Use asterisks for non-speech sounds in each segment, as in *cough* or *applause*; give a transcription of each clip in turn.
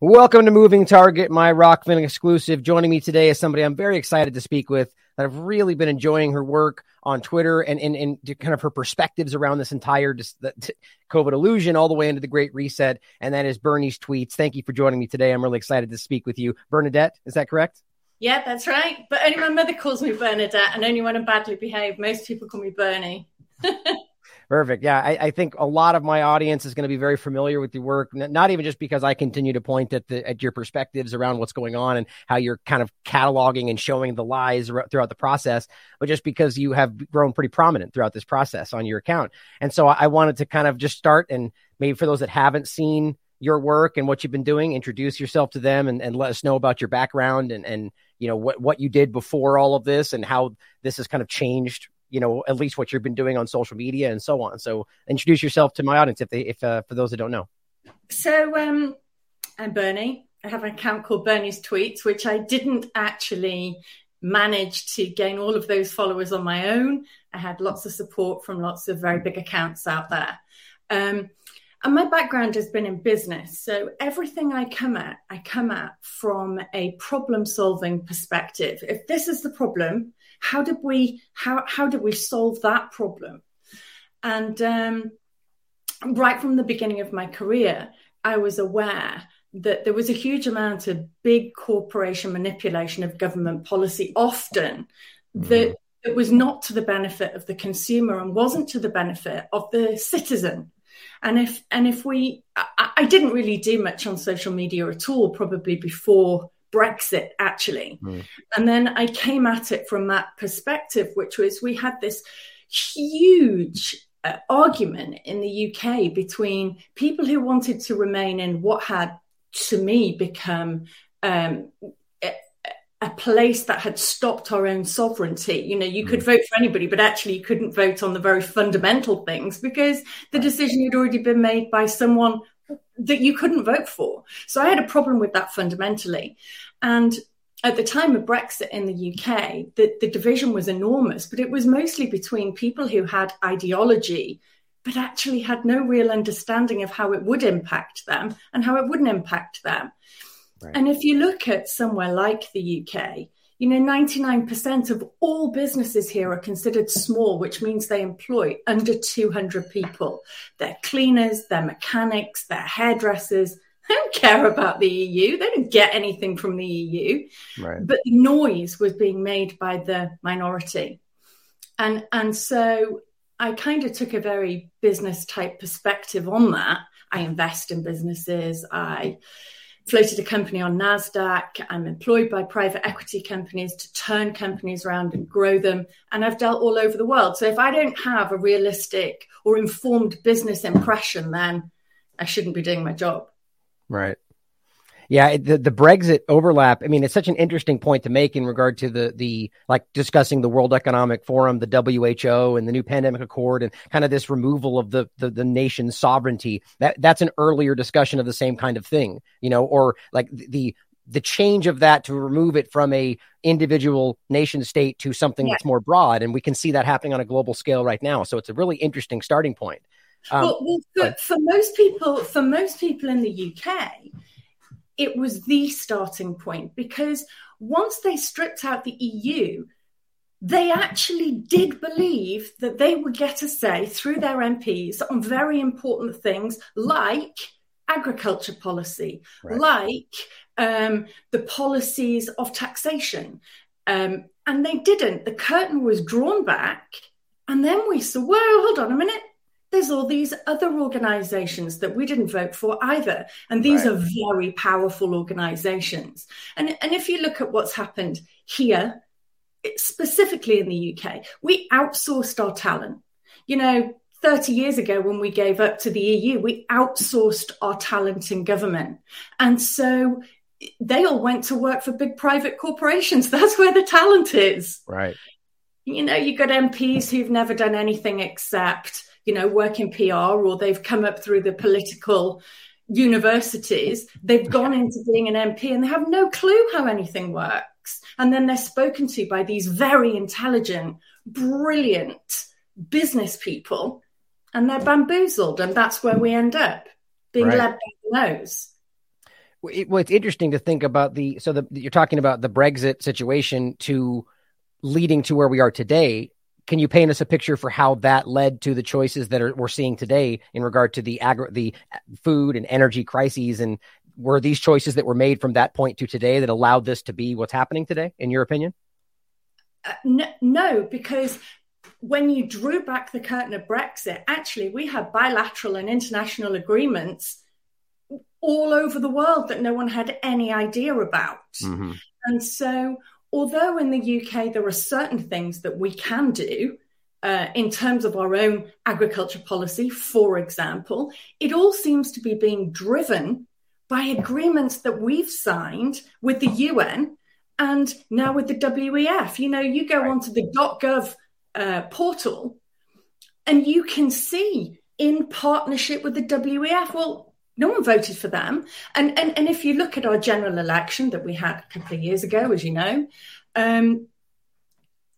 Welcome to Moving Target, my Rokfin exclusive. Joining me today is somebody I'm very excited to speak with that I've really been enjoying her work on Twitter and, and kind of her perspectives around this entire just the, COVID illusion all the way into the Great Reset. And that is Bernie's tweets. Thank you for joining me today. I'm really excited to speak with you. Bernadette, is that correct? Yeah, that's right. But only my mother calls me Bernadette, and only when I'm badly behaved. Most people call me Bernie. *laughs* Perfect. Yeah, I, I, think a lot of my audience is going to be very familiar with your work. Not even just because I continue to point at the at your perspectives around what's going on and how you're kind of cataloging and showing the lies throughout the process, but just because you have grown pretty prominent throughout this process on your account. And so I wanted to kind of just start and maybe for those that haven't seen your work and what you've been doing, introduce yourself to them and, and let us know about your background and and you know what what you did before all of this and how this has kind of changed you know at least what you've been doing on social media and so on. So introduce yourself to my audience if they if uh, for those that don't know. So um i'm bernie. I have an account called bernie's tweets which i didn't actually manage to gain all of those followers on my own. I had lots of support from lots of very big accounts out there. Um, and my background has been in business. So everything I come at, I come at from a problem solving perspective. If this is the problem, how did we how how did we solve that problem? And um, right from the beginning of my career, I was aware that there was a huge amount of big corporation manipulation of government policy, often mm. that it was not to the benefit of the consumer and wasn't to the benefit of the citizen. And if and if we, I, I didn't really do much on social media at all, probably before Brexit, actually. Mm. And then I came at it from that perspective, which was we had this huge uh, argument in the UK between people who wanted to remain in what had, to me, become um, a, a, place that had stopped our own sovereignty. You know, you mm. could vote for anybody, but actually you couldn't vote on the very fundamental things because the decision had already been made by someone that you couldn't vote for. So I had a problem with that fundamentally. And at the time of Brexit in the UK, the, the division was enormous, but it was mostly between people who had ideology, but actually had no real understanding of how it would impact them and how it wouldn't impact them. Right. And if you look at somewhere like the UK, you know, 99% of all businesses here are considered small, which means they employ under 200 people. They're cleaners, they're mechanics, they're hairdressers. They don't care about the EU. They don't get anything from the EU. Right. But the noise was being made by the minority. And, and so I kind of took a very business type perspective on that. I invest in businesses. I floated a company on NASDAQ. I'm employed by private equity companies to turn companies around and grow them. And I've dealt all over the world. So if I don't have a realistic or informed business impression, then I shouldn't be doing my job. Right. Yeah, the the Brexit overlap. I mean, it's such an interesting point to make in regard to the the like discussing the World Economic Forum, the WHO, and the new pandemic accord, and kind of this removal of the the, the nation's sovereignty. That that's an earlier discussion of the same kind of thing, you know, or like the the change of that to remove it from a individual nation state to something yeah. that's more broad, and we can see that happening on a global scale right now. So it's a really interesting starting point. Um, well, well for, for most people, for most people in the UK it was the starting point because once they stripped out the EU, they actually did believe that they would get a say through their MPs on very important things like agriculture policy, right. like um, the policies of taxation. Um, and they didn't. The curtain was drawn back. And then we saw, whoa, hold on a minute there's all these other organizations that we didn't vote for either. And these right. are very powerful organizations. And, and if you look at what's happened here, specifically in the UK, we outsourced our talent. You know, 30 years ago, when we gave up to the EU, we outsourced our talent in government. And so they all went to work for big private corporations. *laughs* That's where the talent is. Right. You know, you've got MPs who've never done anything except you know, work in PR or they've come up through the political universities, they've gone into being an MP and they have no clue how anything works. And then they're spoken to by these very intelligent, brilliant business people and they're bamboozled. And that's where we end up being right. led by the nose. it, well, it's interesting to think about the so the, you're talking about the Brexit situation to leading to where we are today. Can you paint us a picture for how that led to the choices that are, we're seeing today in regard to the agri- the food and energy crises? And were these choices that were made from that point to today that allowed this to be what's happening today, in your opinion? Uh, no, no, because when you drew back the curtain of Brexit, actually, we had bilateral and international agreements all over the world that no one had any idea about. Mm-hmm. And so, although in the UK there are certain things that we can do, uh, in terms of our own agriculture policy, for example, it all seems to be being driven by agreements that we've signed with the UN and now with the WEF. You know, you go onto the .gov uh, portal and you can see in partnership with the WEF, well, no one voted for them. And, and, and if you look at our general election that we had a couple of years ago, as you know, um,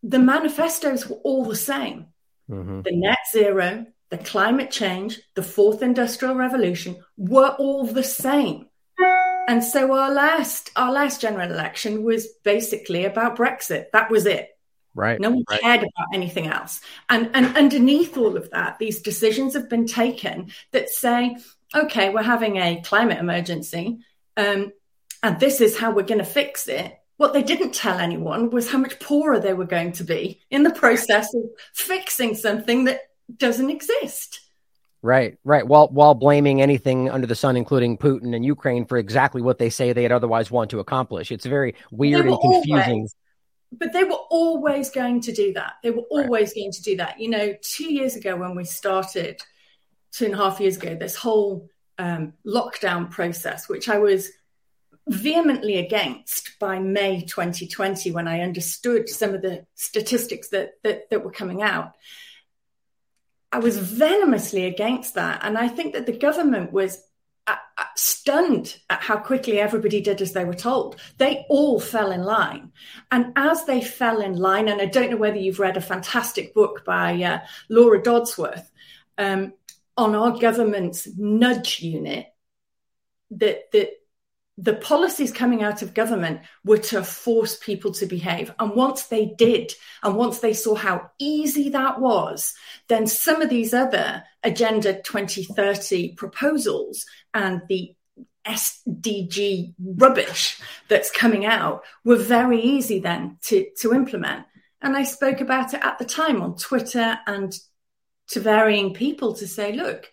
the manifestos were all the same. Mm-hmm. The net zero, the climate change, the fourth industrial revolution were all the same. And so our last our last general election was basically about Brexit. That was it. Right. No one right. cared about anything else. And and underneath all of that, these decisions have been taken that say, okay, we're having a climate emergency, um, and this is how we're going to fix it. What they didn't tell anyone was how much poorer they were going to be in the process of fixing something that doesn't exist. Right, right. While while blaming anything under the sun, including Putin and Ukraine, for exactly what they say they'd otherwise want to accomplish. It's very weird and confusing. Always, but they were always going to do that. They were always right. going to do that. You know, two years ago when we started two and a half years ago, this whole um, lockdown process, which I was vehemently against by May 2020 when I understood some of the statistics that, that, that were coming out. I was venomously against that. And I think that the government was uh, uh, stunned at how quickly everybody did as they were told. They all fell in line. And as they fell in line, and I don't know whether you've read a fantastic book by uh, Laura Dodsworth, um, on our government's nudge unit that that the policies coming out of government were to force people to behave. And once they did, and once they saw how easy that was, then some of these other Agenda 2030 proposals and the SDG rubbish that's coming out were very easy then to, to implement. And I spoke about it at the time on Twitter and to varying people to say, look,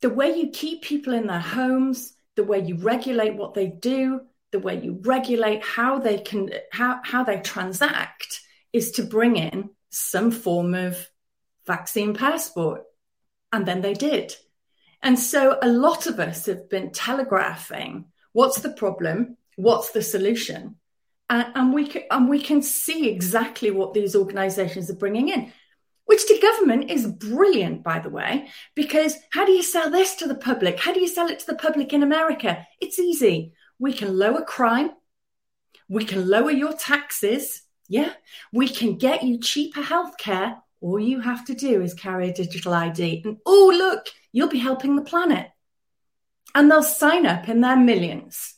the way you keep people in their homes, the way you regulate what they do, the way you regulate how they can how, how they transact is to bring in some form of vaccine passport. And then they did. And so a lot of us have been telegraphing what's the problem, what's the solution. And, and we can, and we can see exactly what these organizations are bringing in which to government is brilliant, by the way, because how do you sell this to the public? How do you sell it to the public in America? It's easy. We can lower crime. We can lower your taxes. Yeah. We can get you cheaper healthcare. All you have to do is carry a digital ID. And oh, look, you'll be helping the planet. And they'll sign up in their millions.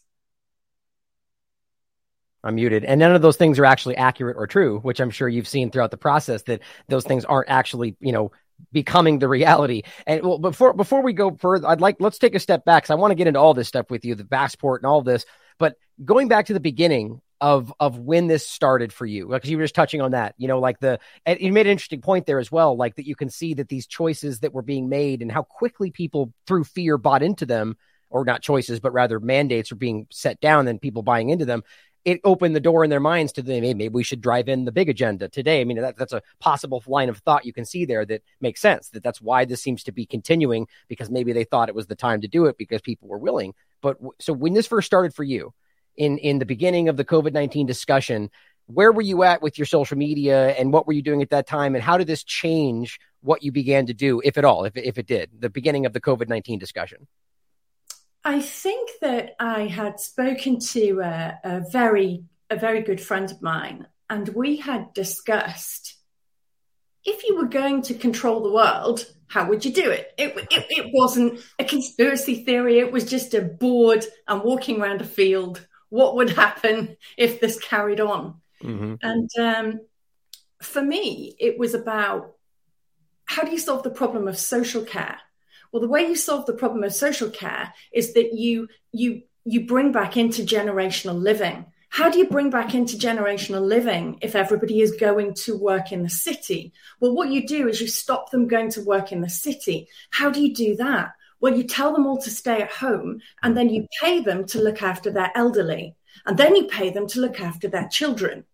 I'm muted. And none of those things are actually accurate or true, which I'm sure you've seen throughout the process that those things aren't actually, you know, becoming the reality. And well, before before we go further, I'd like let's take a step back because I want to get into all this stuff with you, the passport and all this. But going back to the beginning of of when this started for you, because you were just touching on that, you know, like the you made an interesting point there as well, like that you can see that these choices that were being made and how quickly people through fear bought into them or not choices, but rather mandates are being set down and people buying into them it opened the door in their minds to the, maybe we should drive in the big agenda today. I mean, that, that's a possible line of thought you can see there that makes sense. That that's why this seems to be continuing because maybe they thought it was the time to do it because people were willing. But so when this first started for you, in in the beginning of the COVID nineteen discussion, where were you at with your social media and what were you doing at that time, and how did this change what you began to do, if at all, if if it did, the beginning of the COVID nineteen discussion? I think that I had spoken to a, a very a very good friend of mine, and we had discussed if you were going to control the world, how would you do it? It, it? it wasn't a conspiracy theory. It was just a board and walking around a field. What would happen if this carried on? Mm-hmm. And um, for me, it was about how do you solve the problem of social care? Well, the way you solve the problem of social care is that you you you bring back intergenerational living. How do you bring back intergenerational living if everybody is going to work in the city? Well, what you do is you stop them going to work in the city. How do you do that? Well, you tell them all to stay at home and then you pay them to look after their elderly. And then you pay them to look after their children.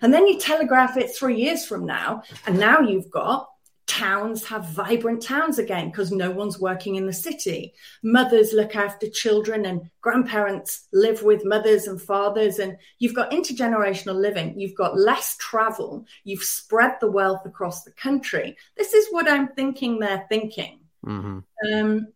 And then you telegraph it three years from now. And now you've got towns have vibrant towns again because no one's working in the city. Mothers look after children and grandparents live with mothers and fathers. And you've got intergenerational living. You've got less travel. You've spread the wealth across the country. This is what I'm thinking they're thinking. Mm-hmm. Um,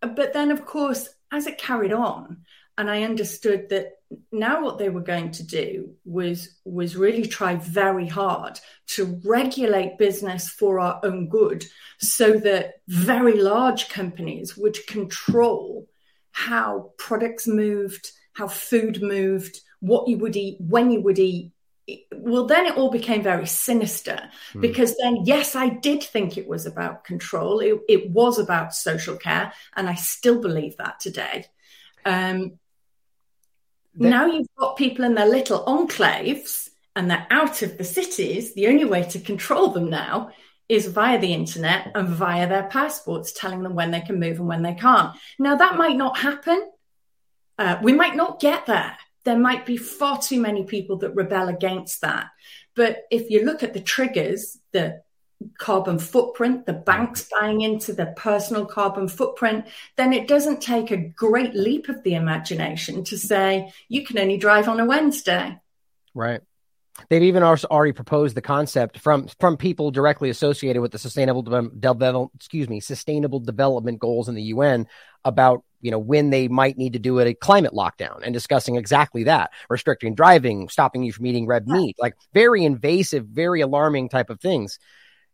but then, of course, as it carried on, and I understood that now what they were going to do was was really try very hard to regulate business for our own good so that very large companies would control how products moved how food moved what you would eat when you would eat. Well then it all became very sinister mm. because then yes i did think it was about control. It, it was about social care and i still believe that today. Um, now you've got people in their little enclaves and they're out of the cities. The only way to control them now is via the internet and via their passports, telling them when they can move and when they can't. Now, that might not happen. Uh, we might not get there. There might be far too many people that rebel against that. But if you look at the triggers, the carbon footprint, the mm-hmm. banks buying into the personal carbon footprint, then it doesn't take a great leap of the imagination to say you can only drive on a Wednesday. Right. They've even already proposed the concept from from people directly associated with the sustainable development, excuse me, sustainable development goals in the UN about you know when they might need to do it a climate lockdown and discussing exactly that, restricting driving, stopping you from eating red meat, like very invasive, very alarming type of things.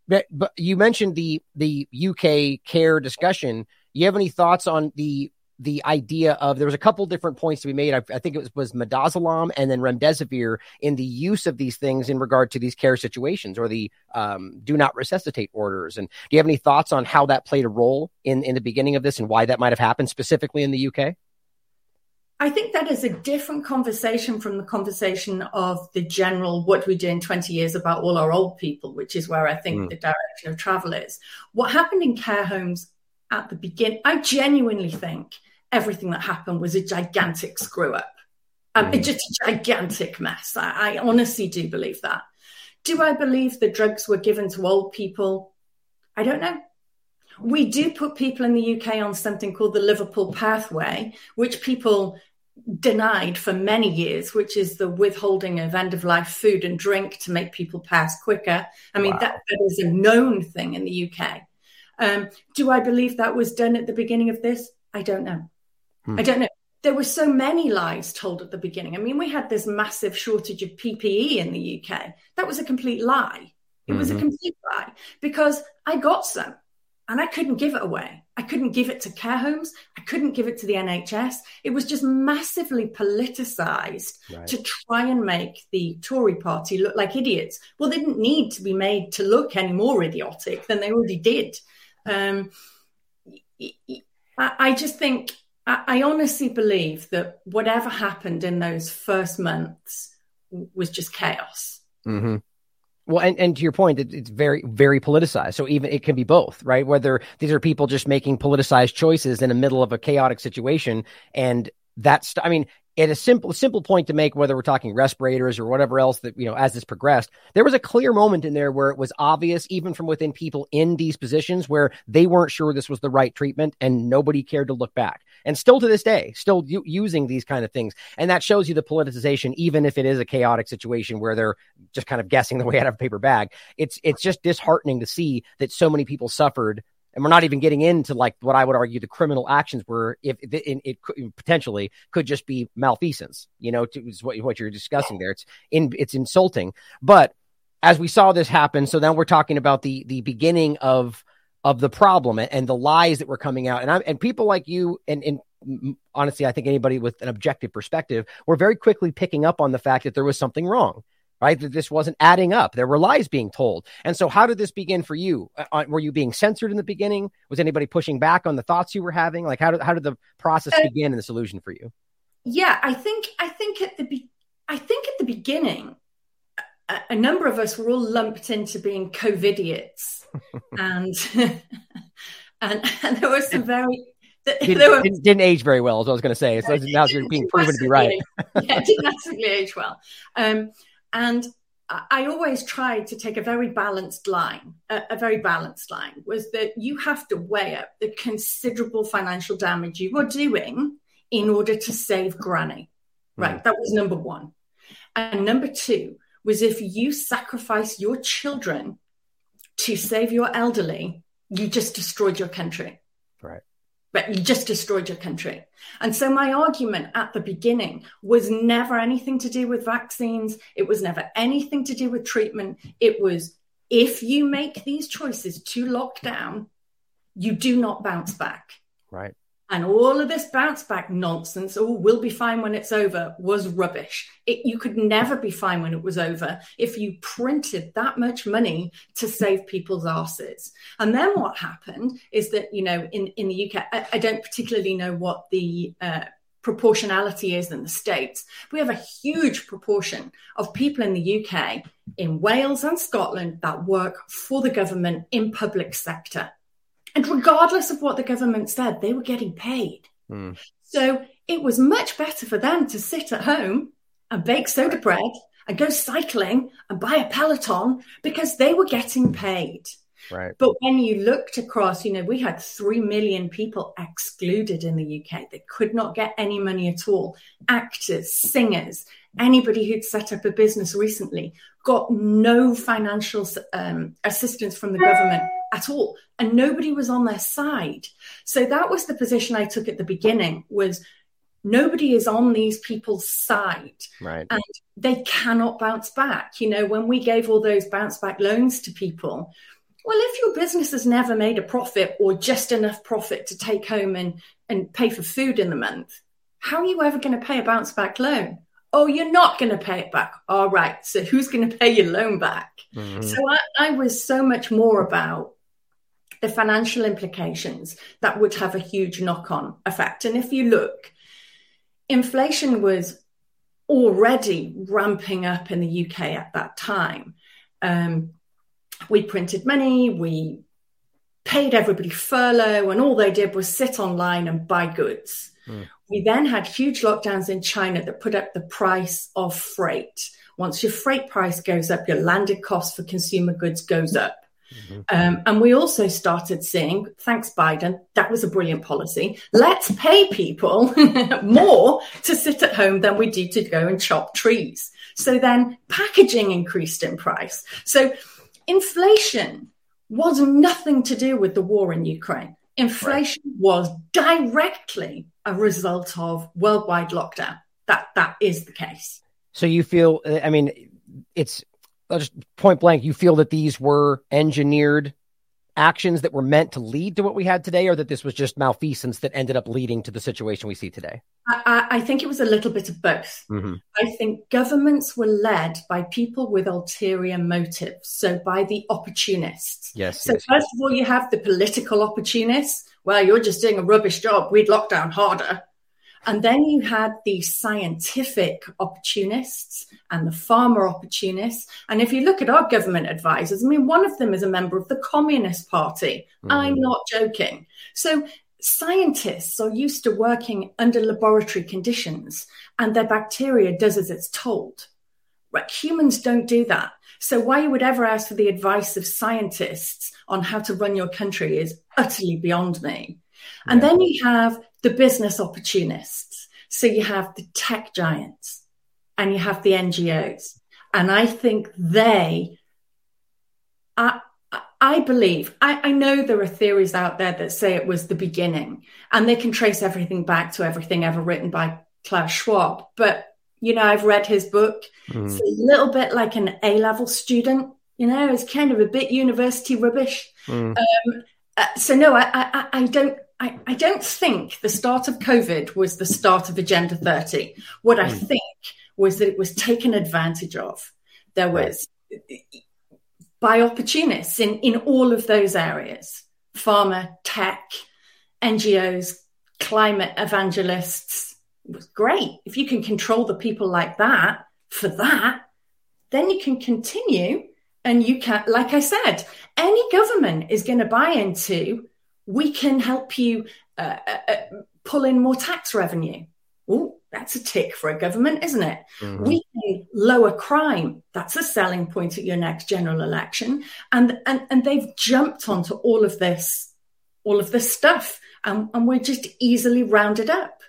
But, but you mentioned the the UK care discussion. You have any thoughts on the the idea of there was a couple different points to be made. I, I, think it was was midazolam and then remdesivir in the use of these things in regard to these care situations or the um, do not resuscitate orders. And do you have any thoughts on how that played a role in in the beginning of this and why that might have happened specifically in the UK? I think that is a different conversation from the conversation of the general what we do in 20 years about all our old people, which is where I think mm. the direction of travel is. What happened in care homes at the beginning, I genuinely think everything that happened was a gigantic screw up. Um, mm. Just a gigantic mess. I, I honestly do believe that. Do I believe the drugs were given to old people? I don't know. We do put people in the UK on something called the Liverpool Pathway, which people denied for many years, which is the withholding of end of life food and drink to make people pass quicker. I mean, wow. that, that is a known thing in the UK. Um, do I believe that was done at the beginning of this? I don't know. Hmm. I don't know. There were so many lies told at the beginning. I mean, we had this massive shortage of PPE in the UK. That was a complete lie. It mm-hmm. was a mm-hmm. complete lie because I got some and I couldn't give it away. I couldn't give it to care homes. I couldn't give it to the NHS. It was just massively politicized right. to try and make the Tory party look like idiots. Well, they didn't need to be made to look any more idiotic than they already did. Um, I just think, I honestly believe that whatever happened in those first months was just chaos. Mm-hmm. Well, and, and to your point, it, it's very, very politicized. So even it can be both, right? Whether these are people just making politicized choices in the middle of a chaotic situation. And that's, I mean, at a simple simple point to make whether we're talking respirators or whatever else that you know as this progressed there was a clear moment in there where it was obvious even from within people in these positions where they weren't sure this was the right treatment and nobody cared to look back. And still to this day still u- using these kind of things. And that shows you the politicization even if it is a chaotic situation where they're just kind of guessing the way out of a paper bag. It's it's just disheartening to see that so many people suffered and we're not even getting into like what I would argue the criminal actions were if it, it, it could, potentially could just be malfeasance, you know, to what, what you're discussing there. It's in, it's insulting, but as we saw this happen, so now we're talking about the, the beginning of, of the problem and, the lies that were coming out. And I and people like you and, and honestly, I think anybody with an objective perspective were very quickly picking up on the fact that there was something wrong right? That this wasn't adding up. There were lies being told. And so, how did this begin for you? Uh, uh were you being censored in the beginning? Was anybody pushing back on the thoughts you were having? Like, how did how did the process uh, begin and the solution for you? Yeah, I think I think at the be- I think at the beginning, a, a number of us were all lumped into being COVIDiots, *laughs* and *laughs* and and there was some very didn't, were, didn't, didn't, age very well, as I was going to say. So now you're being proven to be right. yeah, it didn't massively age well. Um, and I always tried to take a very balanced line. A, a, very balanced line was that you have to weigh up the considerable financial damage you are doing in order to save granny. Right. Mm. That was number one. And number two was if you sacrifice your children to save your elderly, you just destroyed your country. Right but you just destroyed your country. And so my argument at the beginning was never anything to do with vaccines. It was never anything to do with treatment. It was if you make these choices to lock down, you do not bounce back. Right. And all of this bounce back nonsense, oh, we'll be fine when it's over, was rubbish. It, you could never be fine when it was over if you printed that much money to save people's asses. And then what happened is that, you know, in, in the UK, I, I don't particularly know what the uh, proportionality is in the States. We have a huge proportion of people in the UK, in Wales and Scotland, that work for the government in public sector. And regardless of what the government said, they were getting paid. Mm. So it was much better for them to sit at home and bake soda bread and go cycling and buy a Peloton because they were getting paid. Right. But when you looked across, you know, we had 3 million people excluded in the UK. They could not get any money at all. Actors, singers, anybody who'd set up a business recently got no financial um, assistance from the government at all. And nobody was on their side. So that was the position i took at the beginning was nobody is on these people's side. Right. And they cannot bounce back. You know when we gave all those bounce back loans to people well if your business has never made a profit or just enough profit to take home and and pay for food in the month how are you ever going to pay a bounce back loan? Oh you're not going to pay it back. All right so who's going to pay your loan back? Mm-hmm. so I, I was so much more about the financial implications that would have a huge knock on effect. And if you look, inflation was already ramping up in the UK at that time. Um, we printed money, we paid everybody furlough, and all they did was sit online and buy goods. Mm. We then had huge lockdowns in China that put up the price of freight. Once your freight price goes up, your landed cost for consumer goods goes up. Mm-hmm. Um, and we also started seeing, thanks Biden, that was a brilliant policy. Let's pay people *laughs* more to sit at home than we do to go and chop trees. So then packaging increased in price. So inflation was nothing to do with the war in Ukraine. Inflation right. was directly a result of worldwide lockdown. That that is the case. So you feel I mean it's just point blank, you feel that these were engineered actions that were meant to lead to what we had today, or that this was just malfeasance that ended up leading to the situation we see today? I, I think it was a little bit of both. Mm-hmm. I think governments were led by people with ulterior motives, so by the opportunists. Yes. So, yes, first yes. of all, you have the political opportunists. Well, you're just doing a rubbish job. We'd lock down harder. And then you had the scientific opportunists and the pharma opportunists. And if you look at our government advisors, I mean, one of them is a member of the Communist Party. Mm. I'm not joking. So scientists are used to working under laboratory conditions and their bacteria does as it's told. Right? Humans don't do that. So why you would ever ask for the advice of scientists on how to run your country is utterly beyond me. And then you have the business opportunists. So you have the tech giants and you have the NGOs. And I think they, I, I believe, I, I know there are theories out there that say it was the beginning and they can trace everything back to everything ever written by Klaus Schwab. But, you know, I've read his book. Mm. It's a little bit like an A level student, you know, it's kind of a bit university rubbish. Mm. Um, Uh, so no, I, I, I don't. I, I, don't think the start of COVID was the start of Agenda 30. What I hmm. think was that it was taken advantage of. There was by opportunists in, in all of those areas pharma, tech, NGOs, climate evangelists. It was great. If you can control the people like that for that, then you can continue and you can, like I said, any government is going to buy into, we can help you uh, uh, uh pull in more tax revenue. Oh, that's a tick for a government, isn't it? Mm-hmm. We can lower crime. That's a selling point at your next general election. And, and, and they've jumped onto all of this, all of this stuff. And, and we're just easily rounded up.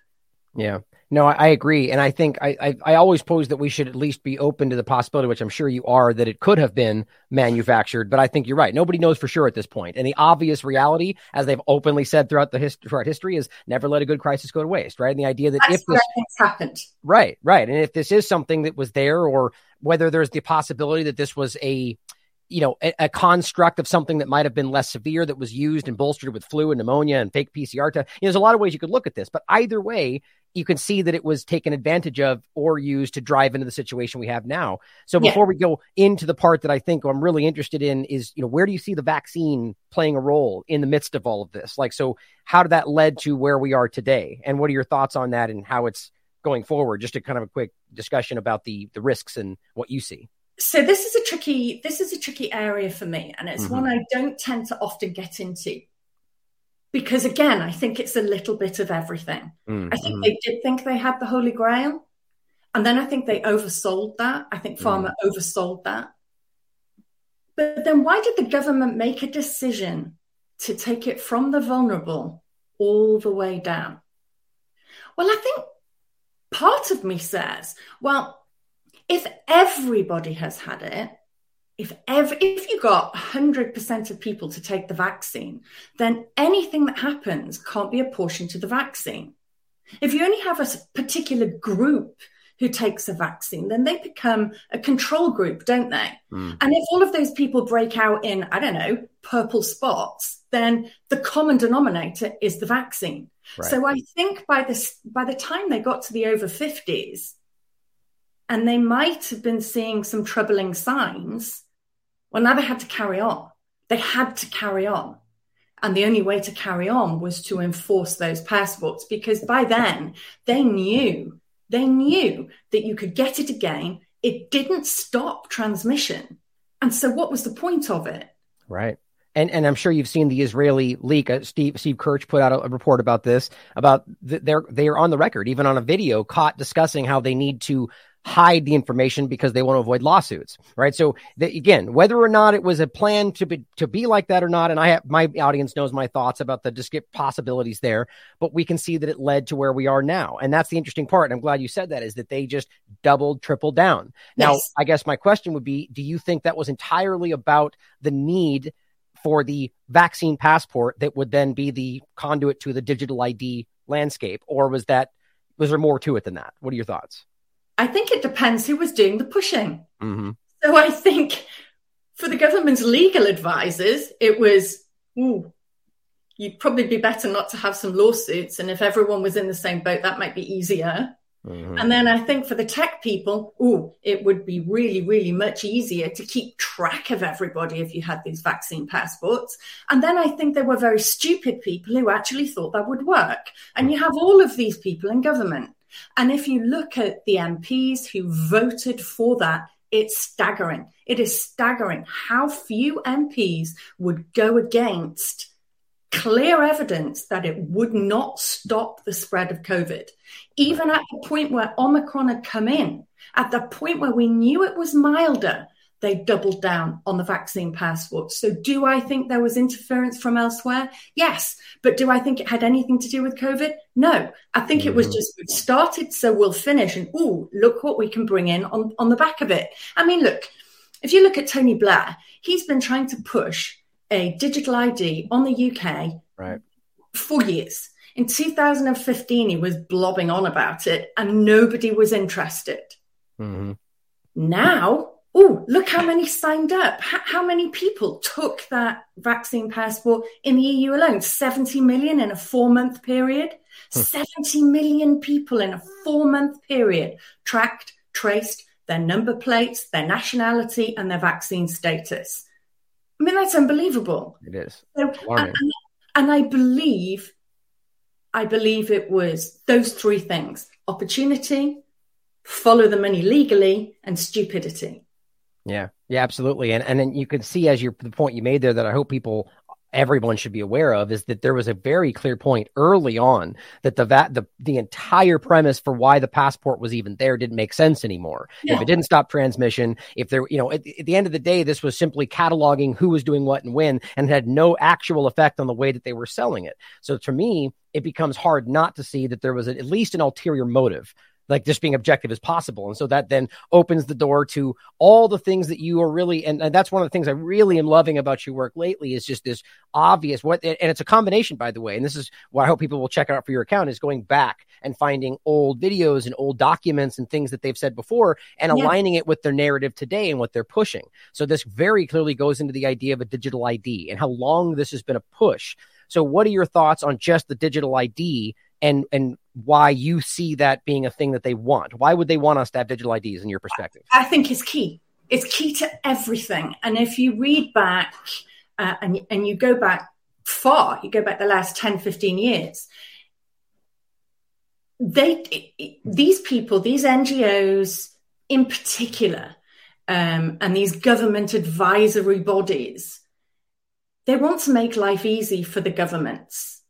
Yeah. No, I, I, agree, and I think I, I, I always pose that we should at least be open to the possibility, which I'm sure you are, that it could have been manufactured. But I think you're right. Nobody knows for sure at this point. And the obvious reality, as they've openly said throughout the hist- throughout history, is never let a good crisis go to waste. Right, and the idea that That's if this happened, right, right, and if this is something that was there, or whether there's the possibility that this was a you know, a, a, construct of something that might have been less severe that was used and bolstered with flu and pneumonia and fake PCR. To, you know, there's a lot of ways you could look at this, but either way, you can see that it was taken advantage of or used to drive into the situation we have now. So before yeah. we go into the part that I think I'm really interested in is, you know, where do you see the vaccine playing a role in the midst of all of this? Like, so how did that led to where we are today? And what are your thoughts on that and how it's going forward? Just a kind of a quick discussion about the the risks and what you see so this is a tricky this is a tricky area for me and it's mm-hmm. one i don't tend to often get into because again i think it's a little bit of everything mm-hmm. i think mm-hmm. they did think they had the holy grail and then i think they oversold that i think pharma mm-hmm. oversold that but then why did the government make a decision to take it from the vulnerable all the way down well i think part of me says well if everybody has had it, if ever, if you got 100% of people to take the vaccine, then anything that happens can't be apportioned to the vaccine. If you only have a particular group who takes a vaccine, then they become a control group, don't they? Mm. And if all of those people break out in, I don't know, purple spots, then the common denominator is the vaccine. Right. So I think by this, by the time they got to the over 50s, and they might have been seeing some troubling signs. Well, now they had to carry on. They had to carry on. And the only way to carry on was to enforce those passports because by then they knew, they knew that you could get it again. It didn't stop transmission. And so what was the point of it? Right. And, and I'm sure you've seen the Israeli leak. Uh, Steve Steve Kirsch put out a, a report about this. About th- they're they are on the record, even on a video, caught discussing how they need to hide the information because they want to avoid lawsuits, right? So the, again, whether or not it was a plan to be to be like that or not, and I have my audience knows my thoughts about the just possibilities there, but we can see that it led to where we are now, and that's the interesting part. And I'm glad you said that is that they just doubled, tripled down. Now, yes. I guess my question would be: Do you think that was entirely about the need? For the vaccine passport that would then be the conduit to the digital ID landscape, or was that was there more to it than that? What are your thoughts? I think it depends who was doing the pushing. Mm-hmm. So I think for the government's legal advisors, it was, ooh, you'd probably be better not to have some lawsuits. And if everyone was in the same boat, that might be easier. Mm-hmm. And then I think for the tech people, ooh, it would be really, really much easier to keep track of everybody if you had these vaccine passports. And then I think there were very stupid people who actually thought that would work. And you have all of these people in government. And if you look at the MPs who voted for that, it's staggering. It is staggering how few MPs would go against clear evidence that it would not stop the spread of COVID. Even at the point where Omicron had come in, at the point where we knew it was milder, they doubled down on the vaccine passport. So, do I think there was interference from elsewhere? Yes. But do I think it had anything to do with COVID? No. I think mm-hmm. it was mm-hmm. just we've started, so we'll finish. And oh, look what we can bring in on, on the back of it. I mean, look, if you look at Tony Blair, he's been trying to push a digital ID on the UK right. for years. In 2015, he was blobbing on about it and nobody was interested. Mm-hmm. Now, oh, look how many signed up. How many people took that vaccine passport in the EU alone? 70 million in a four month period. Hmm. 70 million people in a four month period tracked, traced their number plates, their nationality, and their vaccine status. I mean, that's unbelievable. It is. So, and, and I believe, I believe it was those three things opportunity, follow the money legally, and stupidity. Yeah, yeah, absolutely. And and then you can see as you the point you made there that I hope people everyone should be aware of is that there was a very clear point early on that the va- the the entire premise for why the passport was even there didn't make sense anymore. Yeah. If it didn't stop transmission, if there you know at, at, the end of the day this was simply cataloging who was doing what and when and had no actual effect on the way that they were selling it. So to me it becomes hard not to see that there was a, at least an ulterior motive like just being objective as possible. And so that then opens the door to all the things that you are really, and, and, that's one of the things I really am loving about your work lately is just this obvious what, and it's a combination, by the way. And this is what I hope people will check out for your account is going back and finding old videos and old documents and things that they've said before and yeah. aligning it with their narrative today and what they're pushing. So this very clearly goes into the idea of a digital ID and how long this has been a push. So what are your thoughts on just the digital ID and and why you see that being a thing that they want. Why would they want us to have digital IDs in your perspective? I think it's key. It's key to everything. And if you read back uh, and, and you go back far, you go back the last 10, 15 years, they these people, these NGOs in particular, um, and these government advisory bodies, they want to make life easy for the governments.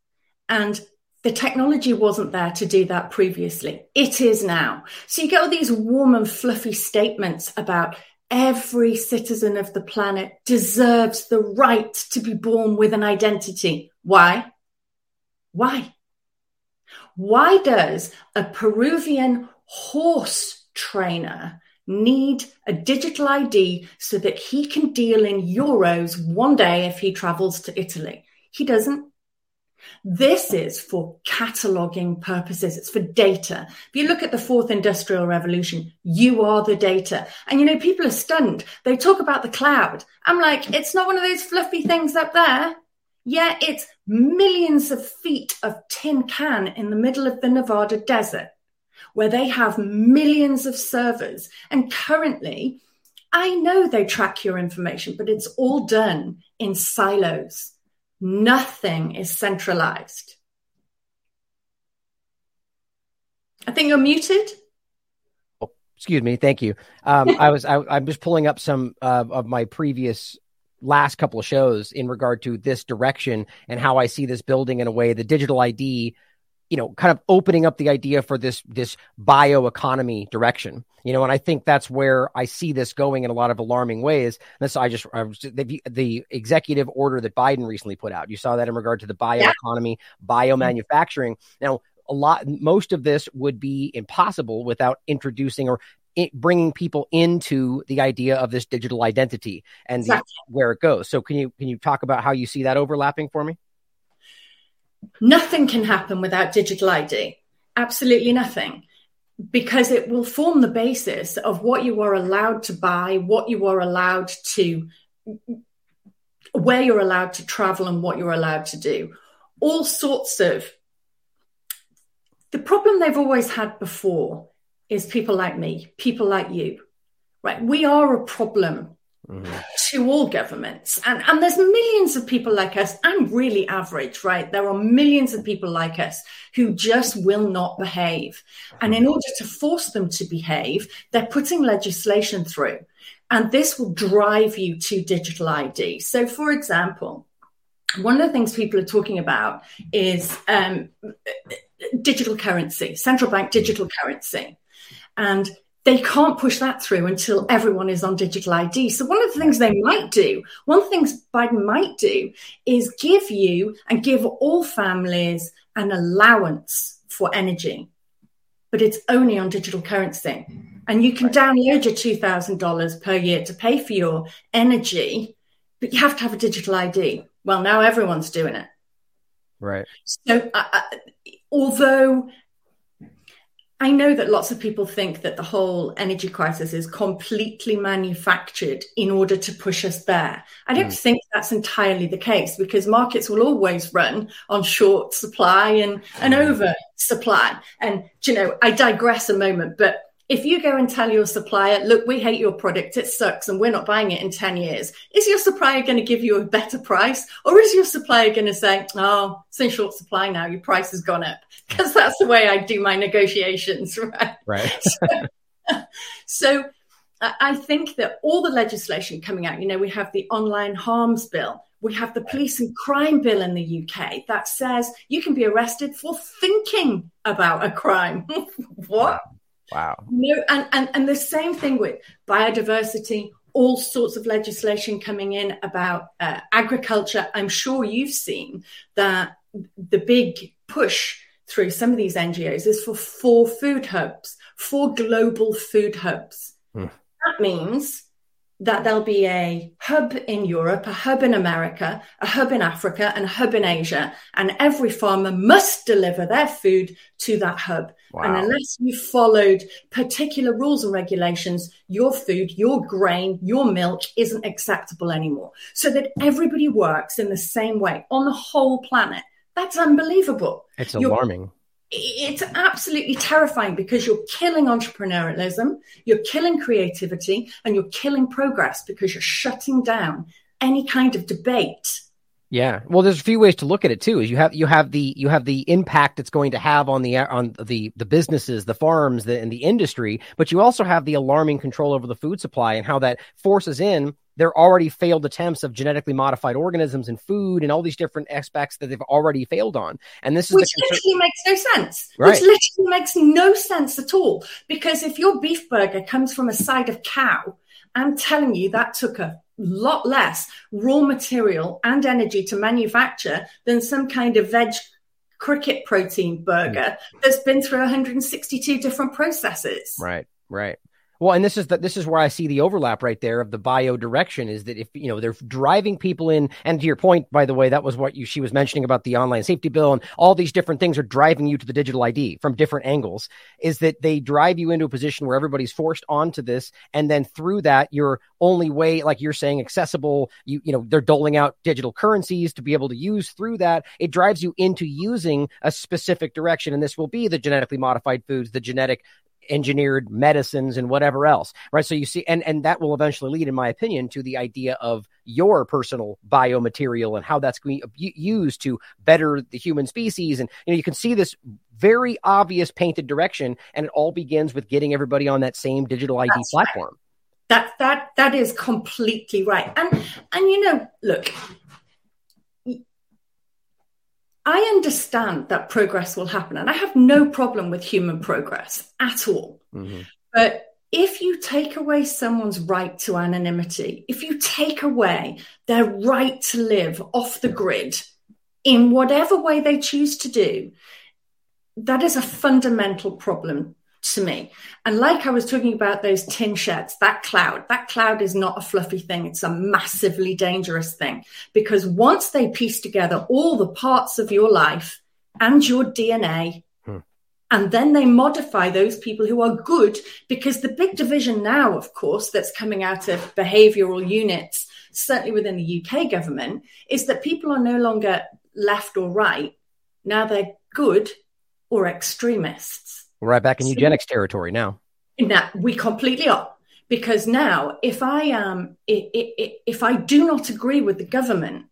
And the technology wasn't there to do that previously. It is now. So you get all these warm and fluffy statements about every citizen of the planet deserves the right to be born with an identity. Why? Why? Why does a Peruvian horse trainer need a digital ID so that he can deal in euros one day if he travels to Italy? He doesn't. This is for cataloging purposes. It's for data. If you look at the fourth industrial revolution, you are the data. And you know, people are stunned. They talk about the cloud. I'm like, it's not one of those fluffy things up there. Yeah, it's millions of feet of tin can in the middle of the Nevada desert where they have millions of servers. And currently, I know they track your information, but it's all done in silos. Nothing is centralized. I think you're muted. Oh, excuse me. Thank you. Um, I was I, am just pulling up some uh, of my previous last couple of shows in regard to this direction and how I see this building in a way. The digital ID you know, kind of opening up the idea for this this bioeconomy direction. You know, and I think that's where I see this going in a lot of alarming ways. And so I just I was, the, the executive order that Biden recently put out. You saw that in regard to the bioeconomy, yeah. biomanufacturing. Now, a lot, most of this would be impossible without introducing or bringing people into the idea of this digital identity and exactly. the, where it goes. So, can you can you talk about how you see that overlapping for me? Nothing can happen without digital ID. Absolutely nothing. Because it will form the basis of what you are allowed to buy, what you are allowed to, where you're allowed to travel, and what you're allowed to do. All sorts of. The problem they've always had before is people like me, people like you, right? We are a problem mm-hmm. to all governments. And, and there's millions of people like us. I'm really average, right? There are millions of people like us who just will not behave. And in order to force them to behave, they're putting legislation through. And this will drive you to digital ID. So, for example, one of the things people are talking about is um, digital currency, central bank digital currency. And they can't push that through until everyone is on digital ID. So one of the things they might do, one of the things Biden might do is give you and give all families an allowance for energy, but it's only on digital currency. And you can download your $2,000 per year to pay for your energy, but you have to have a digital ID. Well, now everyone's doing it. Right. So, uh, uh although I know that lots of people think that the whole energy crisis is completely manufactured in order to push us there. I don't mm. think that's entirely the case because markets will always run on short supply and, and hmm. over supply. And, you know, I digress a moment, but if you go and tell your supplier, look, we hate your product, it sucks, and we're not buying it in 10 years, is your supplier going to give you a better price? Or is your supplier going to say, oh, it's in short supply now, your price has gone up? Because that's the way I do my negotiations, *laughs* right? Right. *laughs* so, so I think that all the legislation coming out, you know, we have the online harms bill, we have the police and crime bill in the UK that says you can be arrested for thinking about a crime. *laughs* what? Wow. No, and, and, and the same thing with biodiversity, all sorts of legislation coming in about uh, agriculture. I'm sure you've seen that the big push through some of these NGOs is for four food hubs, four global food hubs. Hmm. That means that there'll be a hub in Europe, a hub in America, a hub in Africa, and a hub in Asia. And every farmer must deliver their food to that hub. Wow. And unless you followed particular rules and regulations, your food, your grain, your milk isn't acceptable anymore. So that everybody works in the same way on the whole planet. That's unbelievable. It's alarming. You're, it's absolutely terrifying because you're killing entrepreneurialism, you're killing creativity, and you're killing progress because you're shutting down any kind of debate. Yeah. Well, there's a few ways to look at it too. Is you have you have the you have the impact it's going to have on the on the the businesses, the farms, the, and the industry, but you also have the alarming control over the food supply and how that forces in their already failed attempts of genetically modified organisms in food and all these different aspects that they've already failed on. And this is which literally makes no sense. Right. Which literally makes no sense at all. Because if your beef burger comes from a side of cow, I'm telling you that took a lot less raw material and energy to manufacture than some kind of veg cricket protein burger mm. that's been through 162 different processes. Right, right. Well, and this is that this is where I see the overlap right there of the bio direction is that if you know they're driving people in, and to your point, by the way, that was what you she was mentioning about the online safety bill and all these different things are driving you to the digital ID from different angles. Is that they drive you into a position where everybody's forced onto this, and then through that, your only way, like you're saying, accessible. You you know they're doling out digital currencies to be able to use through that. It drives you into using a specific direction, and this will be the genetically modified foods, the genetic engineered medicines and whatever else right? So you see and and that will eventually lead in my opinion to the idea of your personal biomaterial and how that's going to be used to better the human species. And you know you can see this very obvious painted direction and it all begins with getting everybody on that same digital id that's platform. Right. that that that is completely right. And and you know look I understand that progress will happen, and I have no problem with human progress at all. Mm-hmm. But if you take away someone's right to anonymity, if you take away their right to live off the grid in whatever way they choose to do, that is a fundamental problem to me. And like I was talking about those tin sheds, that cloud, that cloud is not a fluffy thing. It's a massively dangerous thing because once they piece together all the parts of your life and your DNA, hmm. and then they modify those people who are good because the big division now, of course, that's coming out of behavioral units, certainly within the UK government, is that people are no longer left or right. Now they're good or extremists. We're right back in eugenics territory now. Now we completely are because now if I am um, if, if I do not agree with the government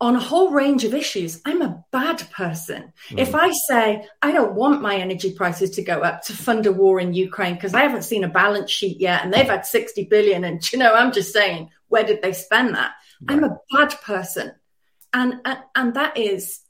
on a whole range of issues, I'm a bad person. Mm. If I say I don't want my energy prices to go up to fund a war in Ukraine because I haven't seen a balance sheet yet and they've had 60 billion and you know I'm just saying where did they spend that? Right. I'm a bad person and, and and that is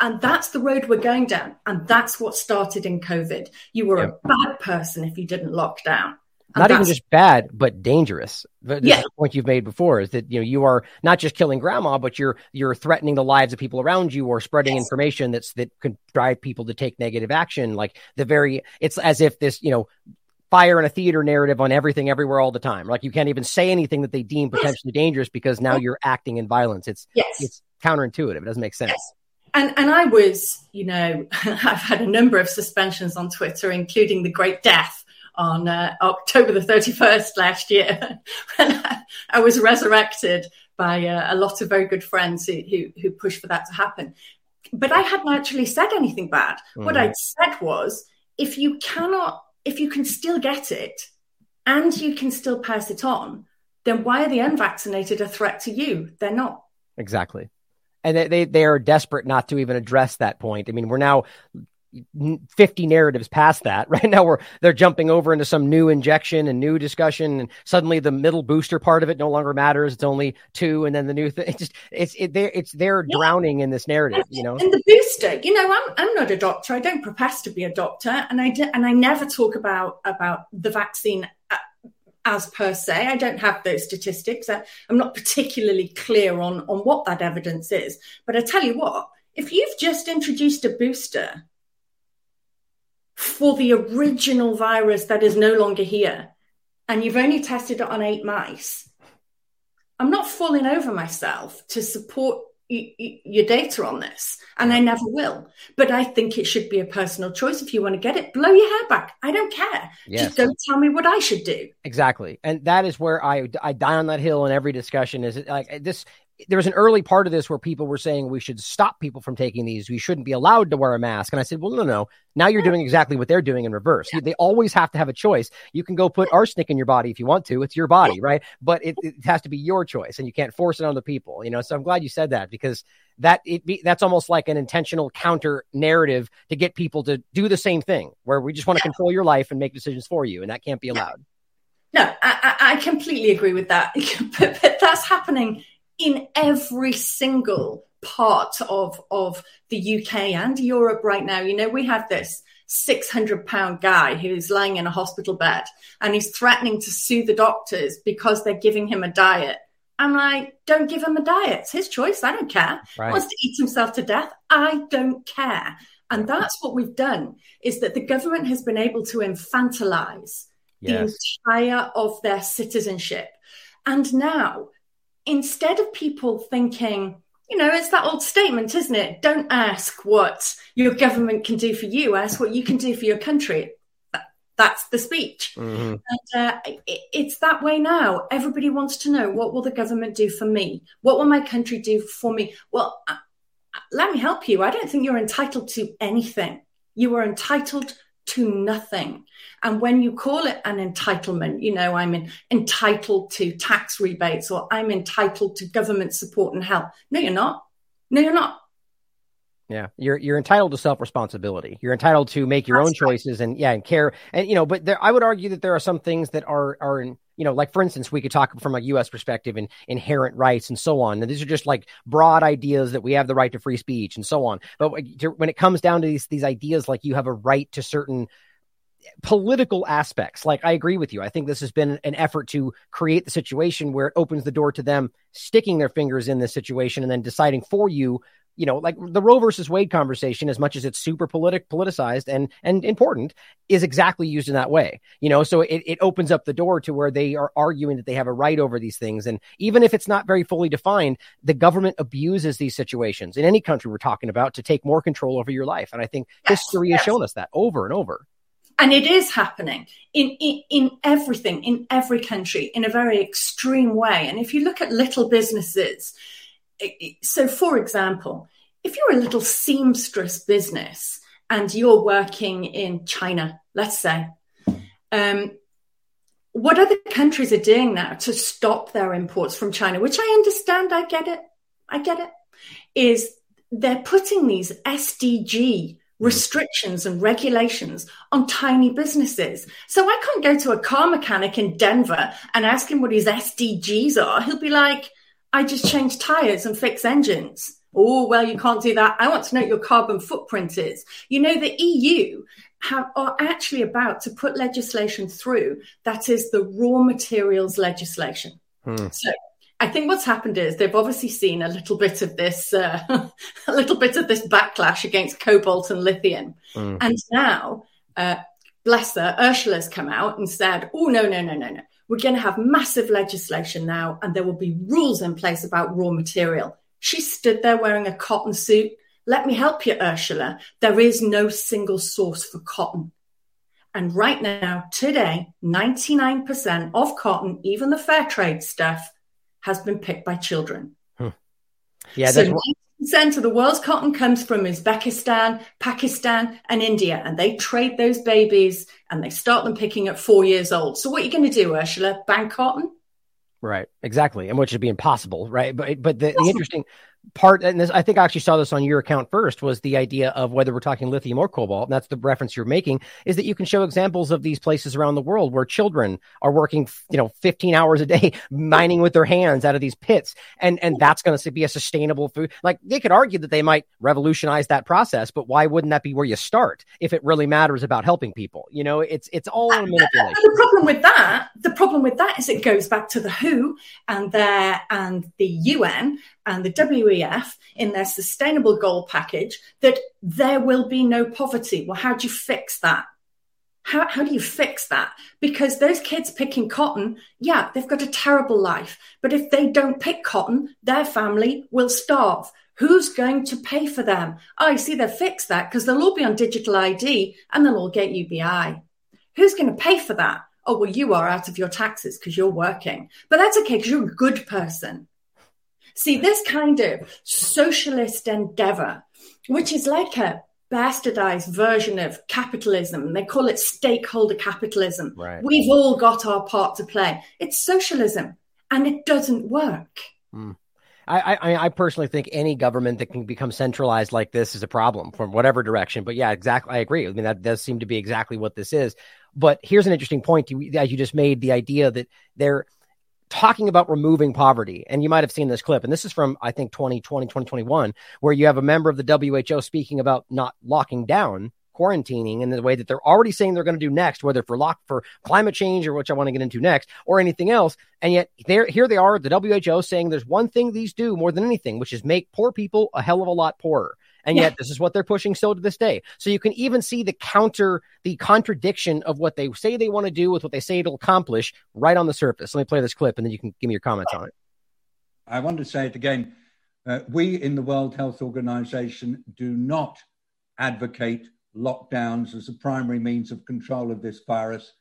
and that's the road we're going down and that's what started in covid you were a bad person if you didn't lock down and not even just bad but dangerous this yeah. the point you've made before is that you know you are not just killing grandma but you're you're threatening the lives of people around you or spreading yes. information that's that could drive people to take negative action like the very it's as if this you know fire in a theater narrative on everything everywhere all the time. Like you can't even say anything that they deem potentially dangerous because now you're acting in violence. It's yes. it's counterintuitive. It doesn't make sense. Yes. and and I was, you know, *laughs* I've had a number of suspensions on Twitter, including the Great Death on uh, October the 31st last year, *laughs* when I, I was resurrected by uh, a lot of very good friends who, who, who pushed for that to happen. But I hadn't actually said anything bad. Mm. What I'd said was, if you cannot, if you can still get it, and you can still pass it on, then why are the unvaccinated a threat to you? They're not. Exactly and they, they they are desperate not to even address that point. I mean, we're now 50 narratives past that. *laughs* Right now we're they're jumping over into some new injection and new discussion and suddenly the middle booster part of it no longer matters. It's only two and then the new thing *laughs* it's just it's it, they're it's they're yeah. drowning in this narrative you know? and the booster you know i'm i'm not a doctor. I don't profess to be a doctor. And i and i never talk about about the vaccine as per se. I don't have those statistics. I, am not particularly clear on, on what that evidence is. But I tell you what, if you've just introduced a booster for the original virus that is no longer here, and you've only tested it on eight mice, I'm not falling over myself to support your data on this, and I never will. But I think it should be a personal choice. If you want to get it, blow your hair back. I don't care. Yes. Just don't tell me what I should do. Exactly, and that is where I I die on that hill in every discussion. Is it like this there was an early part of this where people were saying we should stop people from taking these. We shouldn't be allowed to wear a mask. And I said, well, no, no. Now you're doing exactly what they're doing in reverse. Yeah. They always have to have a choice. You can go put arsenic in your body if you want to. It's your body, right? But it, it has to be your choice, and you can't force it on the people. You know. So I'm glad you said that because that it be, that's almost like an intentional counter narrative to get people to do the same thing, where we just want to control your life and make decisions for you, and that can't be allowed. No, I, I completely agree with that. *laughs* but, but that's happening in every single part of of the UK and Europe right now. You know, we have this 600 pound guy who's lying in a hospital bed and he's threatening to sue the doctors because they're giving him a diet. I'm like, don't give him a diet. It's his choice. I don't care. Right. He wants to eat himself to death. I don't care. And that's what we've done is that the government has been able to infantilize yes. the entire of their citizenship. And now instead of people thinking, you know, it's that old statement, isn't it? Don't ask what your government can do for you, ask what you can do for your country. That's the speech. Mm-hmm. And uh, it, it's that way now. Everybody wants to know what will the government do for me? What will my country do for me? Well, uh, let me help you. I don't think you're entitled to anything. You are entitled to nothing. And when you call it an entitlement, you know, I'm in, entitled to tax rebates or I'm entitled to government support and help. No, you're not. No, you're not. Yeah, you're you're entitled to self responsibility. You're entitled to make your That's own choices right. and yeah, and care. And you know, but there, I would argue that there are some things that are are in, you know, like for instance, we could talk from a U.S. perspective and inherent rights and so on. And these are just like broad ideas that we have the right to free speech and so on. But when it comes down to these these ideas, like you have a right to certain political aspects. Like I agree with you. I think this has been an effort to create the situation where it opens the door to them sticking their fingers in this situation and then deciding for you you know, like the Roe versus Wade conversation, as much as it's super politic, politicized and and important, is exactly used in that way. You know, so it, it opens up the door to where they are arguing that they have a right over these things. And even if it's not very fully defined, the government abuses these situations in any country we're talking about to take more control over your life. And I think yes, history yes. has shown us that over and over and it is happening in, in, in everything in every country in a very extreme way and if you look at little businesses so for example if you're a little seamstress business and you're working in china let's say um, what other countries are doing now to stop their imports from china which i understand i get it i get it is they're putting these sdg Mm. restrictions and regulations on tiny businesses. So I can't go to a car mechanic in Denver and ask him what his SDGs are. He'll be like, I just change tires and fix engines. Oh, well, you can't do that. I want to know what your carbon footprint is. You know, the EU have, are actually about to put legislation through that is the raw materials legislation. Hmm. So I think what's happened is they've obviously seen a little bit of this, uh, *laughs* a little bit of this backlash against cobalt and lithium, mm. and now, uh, bless her, Ursula's come out and said, "Oh no, no, no, no, no! We're going to have massive legislation now, and there will be rules in place about raw material." She stood there wearing a cotton suit, let me help you, Ursula. There is no single source for cotton. And right now, today, 99% of cotton, even the fair trade stuff, has been picked by children. Hmm. Yeah, so percent of the world's cotton comes from Uzbekistan, Pakistan, and India, and they trade those babies and they start them picking at four years old. So what are you going to do, Ursula? Ban cotton? Right, exactly, and which would be impossible, right? But but the, the interesting part, and this, I think I actually saw this on your account first, was the idea of whether we're talking lithium or cobalt. And that's the reference you're making is that you can show examples of these places around the world where children are working, you know, 15 hours a day *laughs* mining with their hands out of these pits, and and that's going to be a sustainable food. Like they could argue that they might revolutionize that process, but why wouldn't that be where you start if it really matters about helping people? You know, it's it's all uh, a manipulation. The problem with that, the problem with that is it goes back to the WHO and their and the UN and the In their sustainable goal package that there will be no poverty. Well, how do you fix that? How, how do you fix that? Because those kids picking cotton, yeah, they've got a terrible life. But if they don't pick cotton, their family will starve. Who's going to pay for them? Oh, you see, they've fixed that because they'll all be on digital ID and they'll all get UBI. Who's going to pay for that? Oh, well, you are out of your taxes because you're working. But that's okay because you're a good person. See, this kind of socialist endeavor, which is like a bastardized version of capitalism, they call it stakeholder capitalism. Right. We've all got our part to play. It's socialism and it doesn't work. Mm. I, I, I personally think any government that can become centralized like this is a problem from whatever direction. But yeah, exactly. I agree. I mean, that does seem to be exactly what this is. But here's an interesting point you, as you just made the idea that there talking about removing poverty. And you might have seen this clip. And this is from, I think, 2020, 2021, where you have a member of the WHO speaking about not locking down quarantining in the way that they're already saying they're going to do next, whether for lock for climate change or which I want to get into next or anything else. And yet there, here they are, the WHO saying there's one thing these do more than anything, which is make poor people a hell of a lot poorer. And yet, this is what they're pushing still to this day. So you can even see the counter, the contradiction of what they say they want to do with what they say it'll accomplish right on the surface. Let me play this clip and then you can give me your comments on it. I want to say it again. Uh, we in the World Health Organization do not advocate lockdowns as a primary means of control of this virus.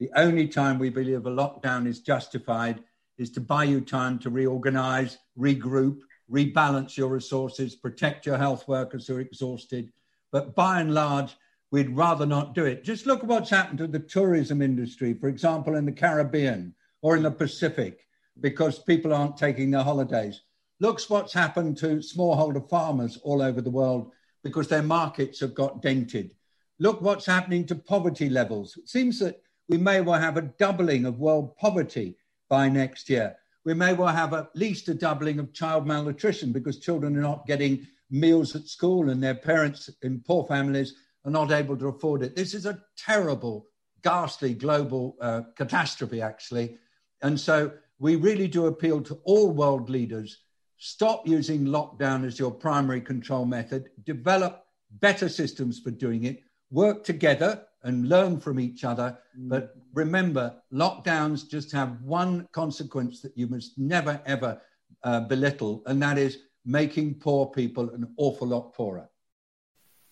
The only time we believe a lockdown is justified is to buy you time to reorganize, regroup, rebalance your resources, protect your health workers who are exhausted. But by and large, we'd rather not do it. Just look at what's happened to the tourism industry, for example, in the Caribbean or in the Pacific, because people aren't taking their holidays. Looks what's happened to smallholder farmers all over the world because their markets have got dented. Look what's happening to poverty levels. It seems that we may well have a doubling of world poverty by next year we may well have at least a doubling of child malnutrition because children are not getting meals at school and their parents in poor families are not able to afford it. This is a terrible, ghastly global uh, catastrophe, actually. And so we really do appeal to all world leaders stop using lockdown as your primary control method, develop better systems for doing it, work together and learn from each other. Mm. But remember, lockdowns just have one consequence that you must never, ever uh, belittle, and that is making poor people an awful lot poorer.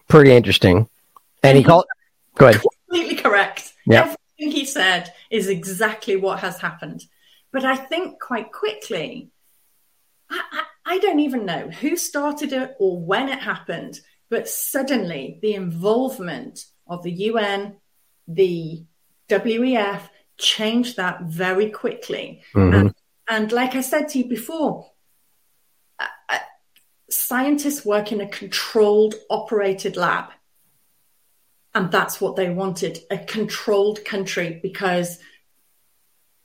Pretty interesting. And he called. Go ahead. Completely correct. Yeah. Everything he said is exactly what has happened. But I think quite quickly, I, I, I don't even know who started it or when it happened, but suddenly the involvement of the UN, the WEF changed that very quickly. Mm-hmm. And, and, like I said to you before, uh, uh, scientists work in a controlled, operated lab. And that's what they wanted a controlled country because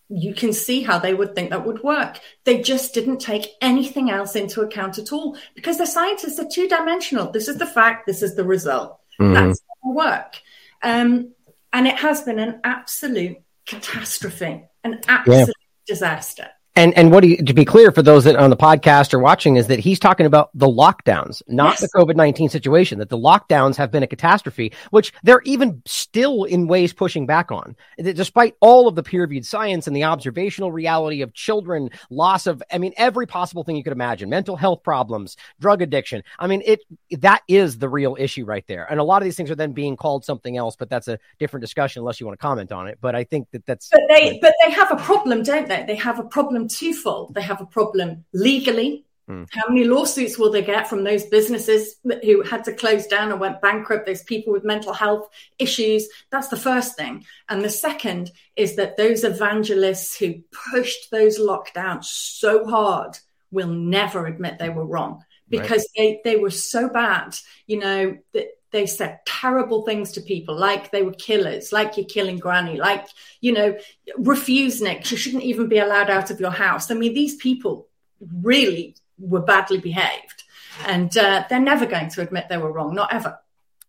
you can see how they would think that would work. They just didn't take anything else into account at all because the scientists are two dimensional. This is the fact, this is the result. Mm-hmm. That's work. Um, and it has been an absolute catastrophe, an absolute yeah. disaster. And and what he to be clear for those that on the podcast are watching is that he's talking about the lockdowns, not yes. the COVID nineteen situation. That the lockdowns have been a catastrophe, which they're even still in ways pushing back on, despite all of the peer reviewed science and the observational reality of children, loss of, I mean, every possible thing you could imagine, mental health problems, drug addiction. I mean, it that is the real issue right there. And a lot of these things are then being called something else, but that's a different discussion unless you want to comment on it. But I think that that's. But they but they have a problem, don't they? They have a problem twofold. They have a problem legally. Mm. How many lawsuits will they get from those businesses who had to close down and went bankrupt? Those people with mental health issues. That's the first thing. And the second is that those evangelists who pushed those lockdowns so hard will never admit they were wrong because right. they, they were so bad, you know, that they said terrible things to people, like they were killers, like you're killing granny, like, you know, refusenik, you shouldn't even be allowed out of your house. I mean, these people really were badly behaved and uh, they're never going to admit they were wrong, not ever.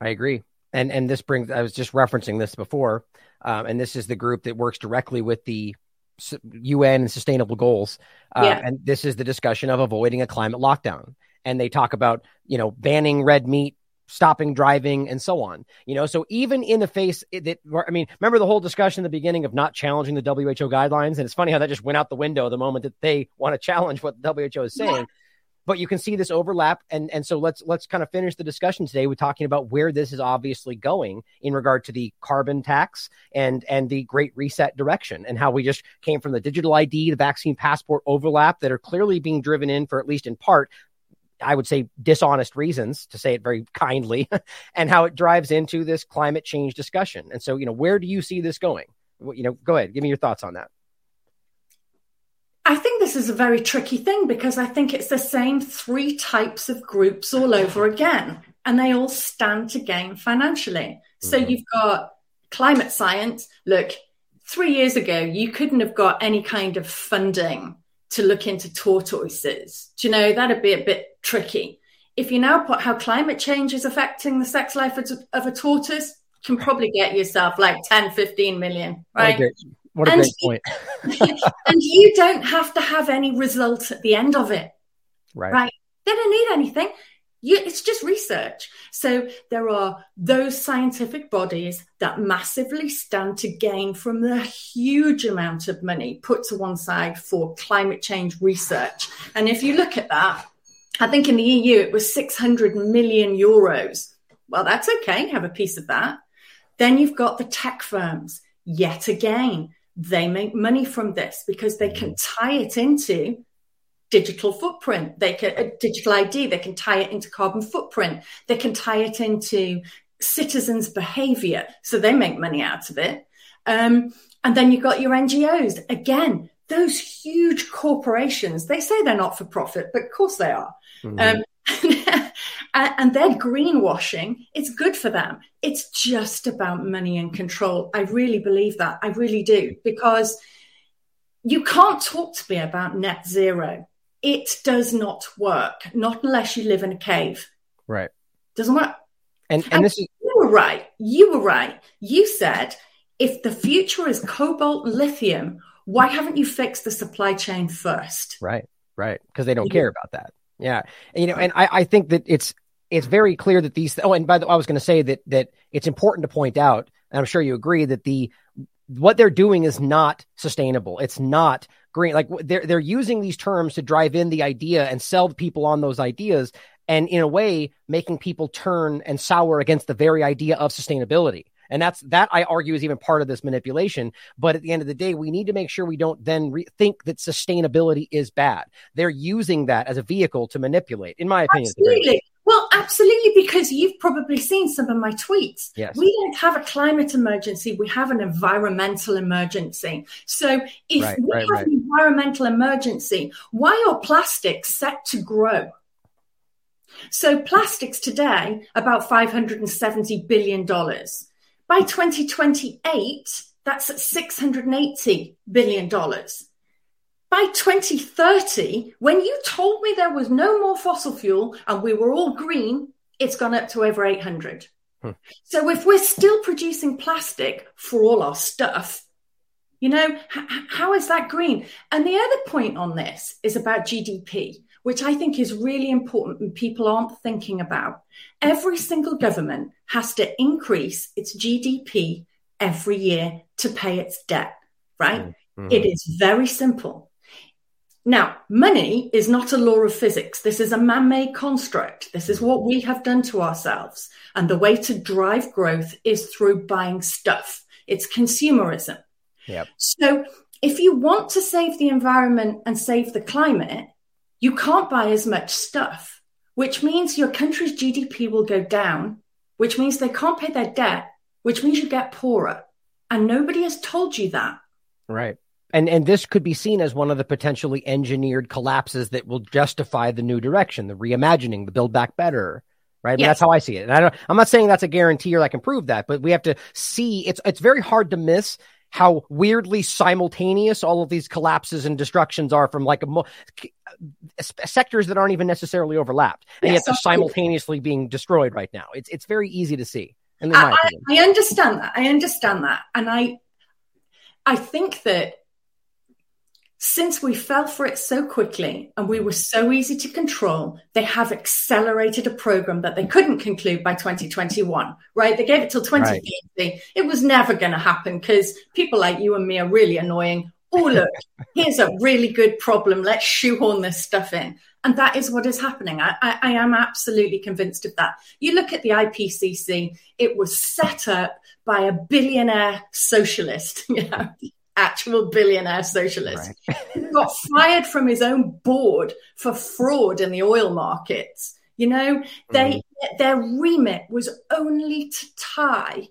I agree. And, and this brings, I was just referencing this before, um, and this is the group that works directly with the UN and sustainable goals. Uh, yeah. And this is the discussion of avoiding a climate lockdown. And they talk about, you know, banning red meat stopping driving and so on you know? So even in the face that i mean remember the whole discussion in the beginning of not challenging the who guidelines? And it's funny how that just went out the window the moment that they want to challenge what the who is saying. Yeah. but you can see this overlap. And and so let's let's kind of finish the discussion today with talking about where this is obviously going in regard to the carbon tax and and the great reset direction and how we just came from the digital id the vaccine passport overlap that are clearly being driven in for at least in part I would say dishonest reasons to say it very kindly, *laughs* and how it drives into this climate change discussion. And so, you know, where do you see this going? You know, go ahead, give me your thoughts on that. I think this is a very tricky thing because I think it's the same three types of groups all over *laughs* again, and they all stand to gain financially. So mm-hmm. you've got climate science. Look, three years ago, you couldn't have got any kind of funding to look into tortoises. Do you know, that'd be a bit tricky. If you now put how climate change is affecting the sex life of, of a tortoise, you can probably get yourself like 10, 15 million, right? What a great, great point. *laughs* and you don't have to have any results at the end of it. Right. Right. They don't need anything. You, it's just research. So there are those scientific bodies that massively stand to gain from the huge amount of money put to one side for climate change research. And if you look at that, I think in the EU it was 600 million euros. Well, that's okay. Have a piece of that. Then you've got the tech firms. Yet again, they make money from this because they can mm. tie it into digital footprint. They can a digital ID. They can tie it into carbon footprint. They can tie it into citizens' behavior. So they make money out of it. Um, and then you've got your NGOs. Again, those huge corporations, they say they're not for profit, but of course they are. Mm-hmm. Um, *laughs* and they're greenwashing. It's good for them. It's just about money and control. I really believe that. I really do. Because you can't talk to me about net zero it does not work, not unless you live in a cave. Right. Doesn't work. And, and, and this is you were right. You were right. You said if the future is cobalt and lithium, why haven't you fixed the supply chain first? Right, right. Because they don't yeah. care about that. Yeah. And, you know, and I, I think that it's it's very clear that these oh, and by the way, I was going to say that that it's important to point out, and I'm sure you agree that the what they're doing is not sustainable. It's not green. Like they're they're using these terms to drive in the idea and sell people on those ideas, and in a way, making people turn and sour against the very idea of sustainability. And that's that I argue is even part of this manipulation. But at the end of the day, we need to make sure we don't then re- think that sustainability is bad. They're using that as a vehicle to manipulate, in my opinion. Absolutely. Well, absolutely, because you've probably seen some of my tweets. Yes. We don't have a climate emergency, we have an environmental emergency. So, if right, we right, have right. an environmental emergency, why are plastics set to grow? So, plastics today, about $570 billion. By 2028, that's at $680 billion by 2030, when you told me there was no more fossil fuel and we were all green, it's gone up to over 800. Hmm. So if we're still producing plastic for all our stuff, You know, h- how is that green? And the other point on this is about GDP, which I think is really important and people aren't thinking about. Every single government has to increase its GDP every year to pay its debt, right? Mm-hmm. It is very simple. Now, money is not a law of physics. This is a man made construct. This is what we have done to ourselves. And the way to drive growth is through buying stuff. It's consumerism. Yep. So if you want to save the environment and save the climate, you can't buy as much stuff, which means your country's GDP will go down, which means they can't pay their debt, which means you get poorer. And nobody has told you that. Right. And and this could be seen as one of the potentially engineered collapses that will justify the new direction, the reimagining, the build back better. Right. Yes. that's how I see it. And I don't I'm not saying that's a guarantee or I can prove that, but we have to see it's it's very hard to miss how weirdly simultaneous all of these collapses and destructions are from like mo- sectors that aren't even necessarily overlapped, and yes, yet they're simultaneously being destroyed right now. It's it's very easy to see. I, I, understand that. I understand that, and I I think that since we fell for it so quickly and we were so easy to control, they have accelerated a program that they couldn't conclude by 2021, right? They gave it till 2030. Right. It was never going to happen because people like you and me are really annoying. Oh, look, *laughs* here's a really good problem. Let's shoehorn this stuff in. And that is what is happening. I, I, I am absolutely convinced of that. You look at the IPCC, it was set up by a billionaire socialist, *laughs* you know, actual billionaire socialist right. got fired from his own board for fraud in the oil markets. You know, they mm. their remit was only to tie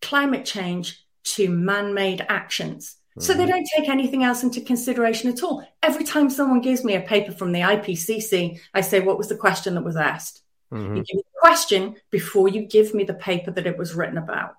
climate change to man-made actions. Mm. So they mm-hmm. don't take anything else into consideration at all. Every time someone gives me a paper from the IPCC, I say, "What was the question that was asked?" Mm-hmm. You give me the question before you give me the paper that it was written about.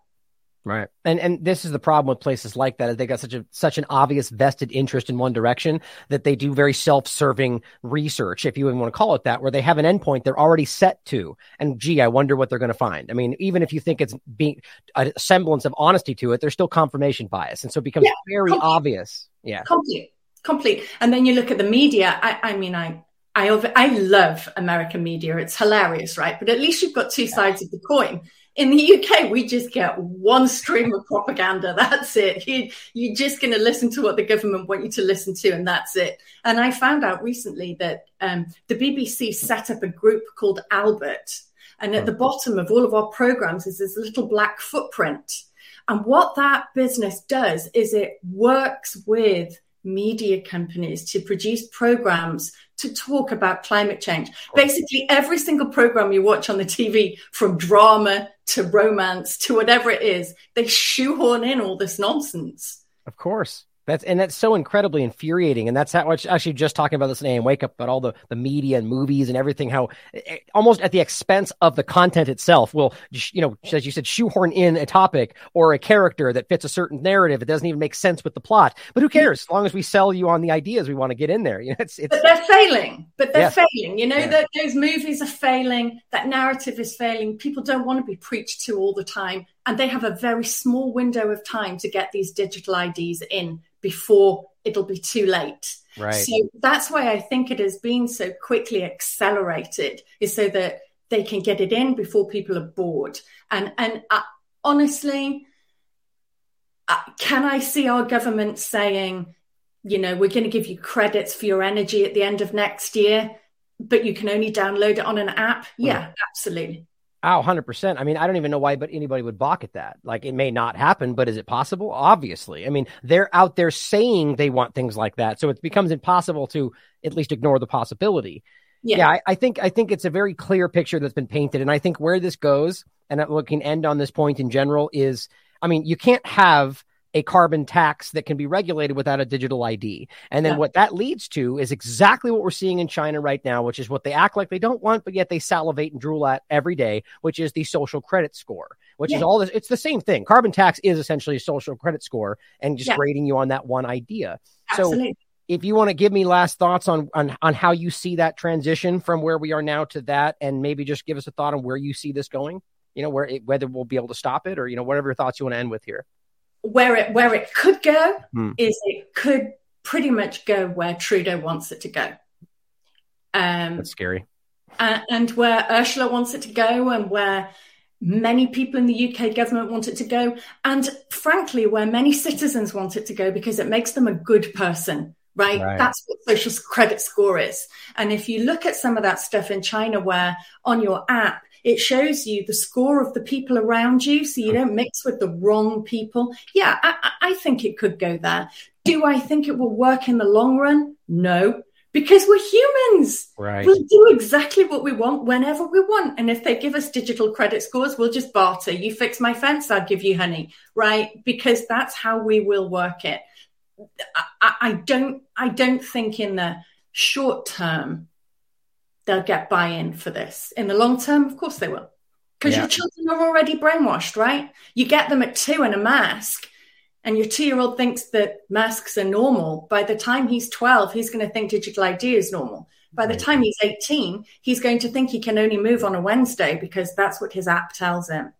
Right. And and this is the problem with places like that is they got such a such an obvious vested interest in one direction that they do very self-serving research, if you even want to call it that, where they have an endpoint they're already set to. And gee, I wonder what they're going to find. I mean, even if you think it's being a semblance of honesty to it, there's still confirmation bias. And so it becomes yeah, very complete. obvious. Yeah. Complete. Complete. And then you look at the media. I, I mean, I I, I love American media. It's hilarious, right? But at least you've got two sides of the coin in the UK, we just get one stream of propaganda. *laughs* That's it. You, you're just going to listen to what the government want you to listen to, and that's it. And I found out recently that um, the BBC set up a group called Albert, and at the bottom of all of our programs is this little black footprint. And what that business does is it works with media companies to produce programs to talk about climate change. Basically, every single program you watch on the TV, from drama to romance to whatever it is, they shoehorn in all this nonsense. Of course. That's and that's so incredibly infuriating. And that's how much actually just talking about this in AM Wake Up about all the, the media and movies and everything, how eh, almost at the expense of the content itself will, you know, as you said, shoehorn in a topic or a character that fits a certain narrative. It doesn't even make sense with the plot. But who cares? As long as we sell you on the ideas we want to get in there. *laughs* You know, it's, it's But they're failing. But they're failing. You know, yeah. that those movies are failing, that narrative is failing. People don't want to be preached to all the time. And they have a very small window of time to get these digital IDs in before it'll be too late. Right. So that's why I think it has been so quickly accelerated, is so that they can get it in before people are bored. And and uh, honestly, uh, can I see our government saying, you know, we're going to give you credits for your energy at the end of next year, but you can only download it on an app? Yeah, absolutely. Oh, 100%. I mean, I don't even know why but anybody would balk at that. Like it may not happen, but is it possible? Obviously. I mean, they're out there saying they want things like that. So it becomes impossible to at least ignore the possibility. Yeah, yeah I, I, think I think it's a very clear picture that's been painted. And I think where this goes, and we can end on this point in general, is I mean, you can't have a carbon tax that can be regulated without a digital ID. And then yeah. what that leads to is exactly what we're seeing in China right now, which is what they act like they don't want, but yet they salivate and drool at every day, which is the social credit score, which yeah. is all this. It's the same thing. Carbon tax is essentially a social credit score and just yeah. grading you on that one idea. Absolutely. So if you want to give me last thoughts on, on on how you see that transition from where we are now to that, and maybe just give us a thought on where you see this going, you know, where it, whether we'll be able to stop it or you know whatever your thoughts you want to end with here. Where it where it could go hmm. is it could pretty much go where Trudeau wants it to go. Um, That's scary. And, and where Ursula wants it to go, and where many people in the UK government want it to go, and frankly, where many citizens want it to go because it makes them a good person. Right? right? That's what social credit score is. And if you look at some of that stuff in China, where on your app it shows you the score of the people around you so you oh. don't mix with the wrong people. Yeah, I, I think it could go there. Do I think it will work in the long run? No, because we're humans. Right. We'll do exactly what we want whenever we want. And if they give us digital credit scores, we'll just barter. You fix my fence, I'll give you honey. Right. Because that's how we will work it. I, I don't I don't think in the short term they'll get buy-in for this. In the long term, of course they will. Because yeah. your children are already brainwashed, right? You get them at two in a mask, and your two-year-old thinks that masks are normal. By the time he's 12, he's going to think digital ID is normal. By the time he's 18, he's going to think he can only move on a Wednesday because that's what his app tells him.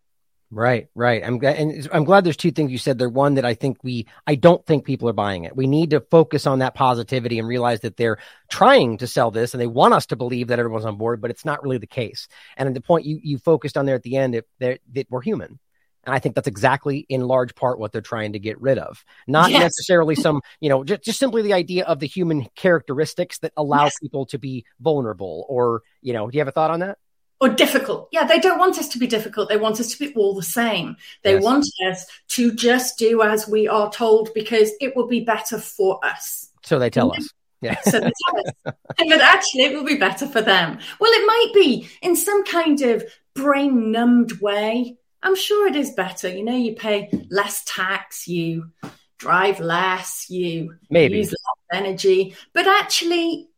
Right, right. I'm glad, and I'm glad there's two things you said there. One that I think we, I don't think people are buying it. We need to focus on that positivity and realize that they're trying to sell this and they want us to believe that everyone's on board, but it's not really the case. And the point you you focused on there at the end, that, that we're human. And I think that's exactly in large part what they're trying to get rid of. Not yes. necessarily some, *laughs* you know, just, just simply the idea of the human characteristics that allow yes. people to be vulnerable or, you know, do you have a thought on that? Or difficult. Yeah, they don't want us to be difficult. They want us to be all the same. They yes. want us to just do as we are told because it will be better for us. So they tell us. *laughs* Yeah. so they tell us. but actually, it will be better for them. Well, it might be in some kind of brain numbed way. I'm sure it is better. You know, you pay less tax, you drive less, you Maybe. use less energy. But actually,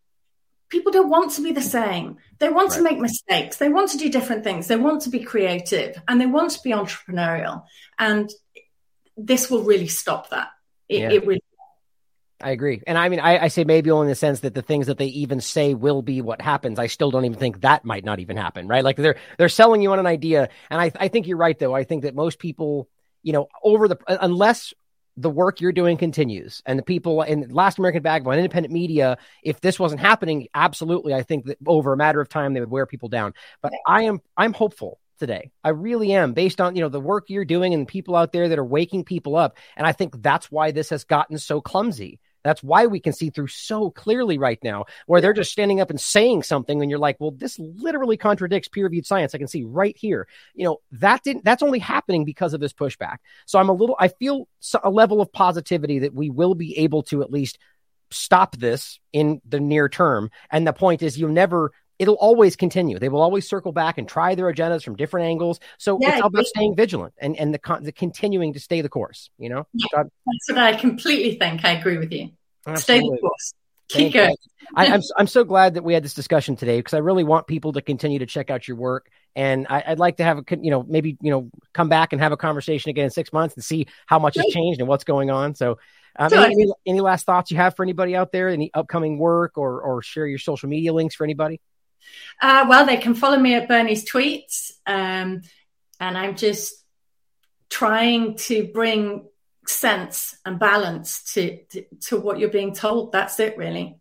people don't want to be the same. They want right. to make mistakes. They want to do different things. They want to be creative and they want to be entrepreneurial. And this will really stop that. It, yeah. it really. I agree. And I mean, I, I, say maybe only in the sense that the things that they even say will be what happens. I still don't even think that might not even happen, right? Like they're, they're selling you on an idea. And I, I think you're right, though. I think that most people, you know, over the, unless the work you're doing continues. And the people in last american vagabond independent media if this wasn't happening absolutely i think that over a matter of time they would wear people down. But i am i'm hopeful today. I really am based on you know the work you're doing and the people out there that are waking people up. And i think that's why this has gotten so clumsy that's why we can see through so clearly right now, where they're just standing up and saying something, and you're like, well, this literally contradicts peer reviewed science. I can see right here. You know, that didn't, that's only happening because of this pushback. So I'm a little, I feel a level of positivity that we will be able to at least stop this in the near term. And the point is, you'll never, it'll always continue. They will always circle back and try their agendas from different angles. So yeah, it's about staying vigilant and, and the, the continuing to stay the course, you know? Yeah, that's what I completely think. I agree with you. Absolutely. Stay the course. Keep going. I, am I'm, *laughs* I'm so glad that we had this discussion today because I really want people to continue to check out your work, and I, would like to have a you know maybe you know come back and have a conversation again in six months and see how much has changed and what's going on. So, um, sure. any, any, last thoughts you have for anybody out there? Any upcoming work or or share your social media links for anybody? Uh, well, they can follow me at Bernie's tweets, um, and I'm just trying to bring sense and balance to, to, to what you're being told. That's it, really.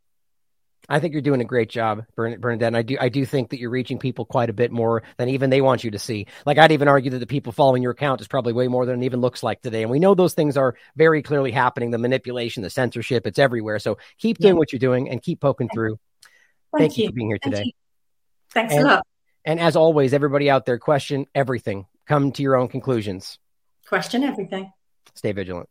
I think you're doing a great job, Bernadette. And I do, I do think that you're reaching people quite a bit more than even they want you to see. Like I'd even argue that the people following your account is probably way more than it even looks like today. And we know those things are very clearly happening. The manipulation, the censorship, it's everywhere. So keep doing yeah. what you're doing and keep poking through. Thank, Thank you. you. for being here today. Thank Thanks and, a lot. And as always, everybody out there, question everything. Come to your own conclusions. Question everything. Stay vigilant.